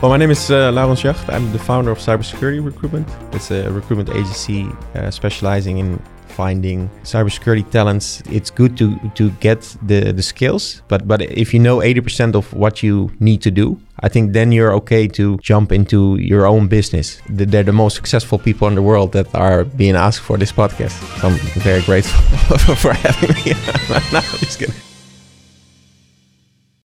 Well, my name is uh, Laurens Jacht. I'm the founder of Cybersecurity Recruitment. It's a recruitment agency uh, specializing in finding cybersecurity talents. It's good to to get the the skills, but but if you know 80% of what you need to do, I think then you're okay to jump into your own business. They're the most successful people in the world that are being asked for this podcast. So I'm very grateful for having me. no, just kidding.